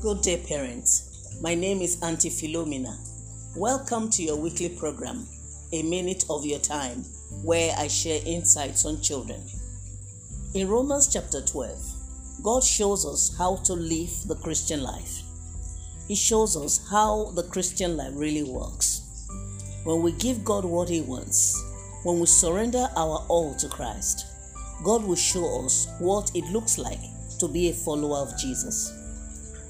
Good day, parents. My name is Auntie Philomena. Welcome to your weekly program, A Minute of Your Time, where I share insights on children. In Romans chapter 12, God shows us how to live the Christian life. He shows us how the Christian life really works. When we give God what He wants, when we surrender our all to Christ, God will show us what it looks like to be a follower of Jesus.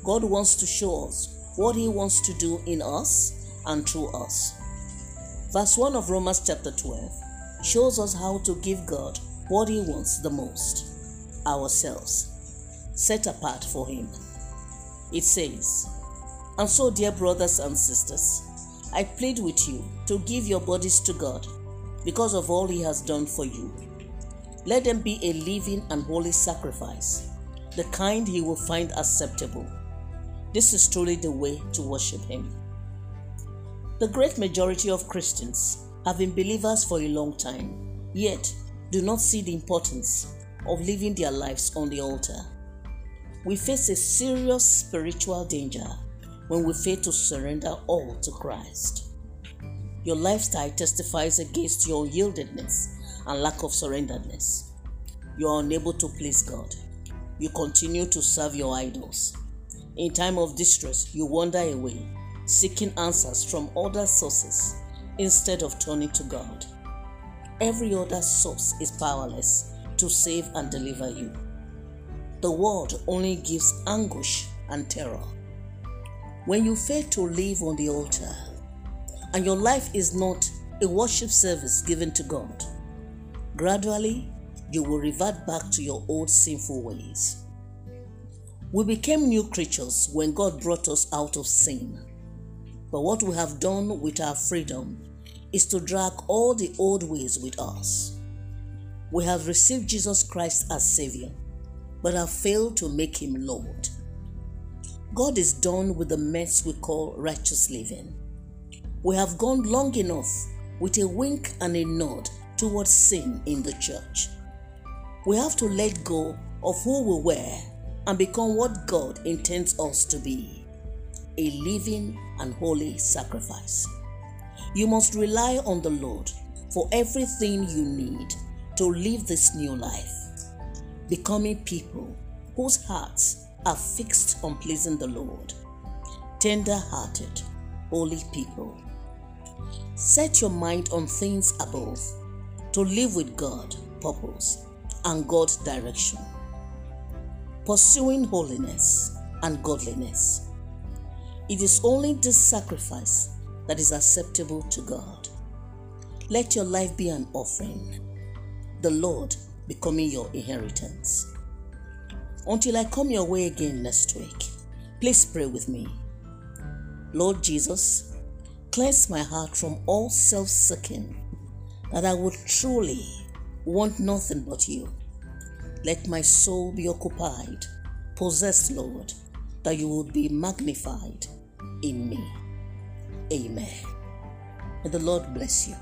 God wants to show us what He wants to do in us and through us. Verse 1 of Romans chapter 12 shows us how to give God what He wants the most ourselves, set apart for Him. It says, And so, dear brothers and sisters, I plead with you to give your bodies to God because of all He has done for you. Let them be a living and holy sacrifice, the kind He will find acceptable. This is truly the way to worship Him. The great majority of Christians have been believers for a long time, yet do not see the importance of living their lives on the altar. We face a serious spiritual danger when we fail to surrender all to Christ. Your lifestyle testifies against your yieldedness and lack of surrenderedness. You are unable to please God. You continue to serve your idols in time of distress, you wander away, seeking answers from other sources instead of turning to God. Every other source is powerless to save and deliver you. The world only gives anguish and terror. When you fail to live on the altar and your life is not a worship service given to God, gradually you will revert back to your old sinful ways. We became new creatures when God brought us out of sin. But what we have done with our freedom is to drag all the old ways with us. We have received Jesus Christ as Savior, but have failed to make Him Lord. God is done with the mess we call righteous living. We have gone long enough with a wink and a nod towards sin in the church. We have to let go of who we were and become what God intends us to be a living and holy sacrifice. You must rely on the Lord for everything you need to live this new life, becoming people whose hearts are fixed on pleasing the Lord, tender hearted, holy people. Set your mind on things above to live with God, purpose, and God's direction pursuing holiness and godliness. It is only this sacrifice that is acceptable to God. Let your life be an offering, the Lord becoming your inheritance. Until I come your way again next week, please pray with me. Lord Jesus, cleanse my heart from all self seeking, that I would truly want nothing but you let my soul be occupied, possessed, Lord, that you will be magnified in me. Amen. May the Lord bless you.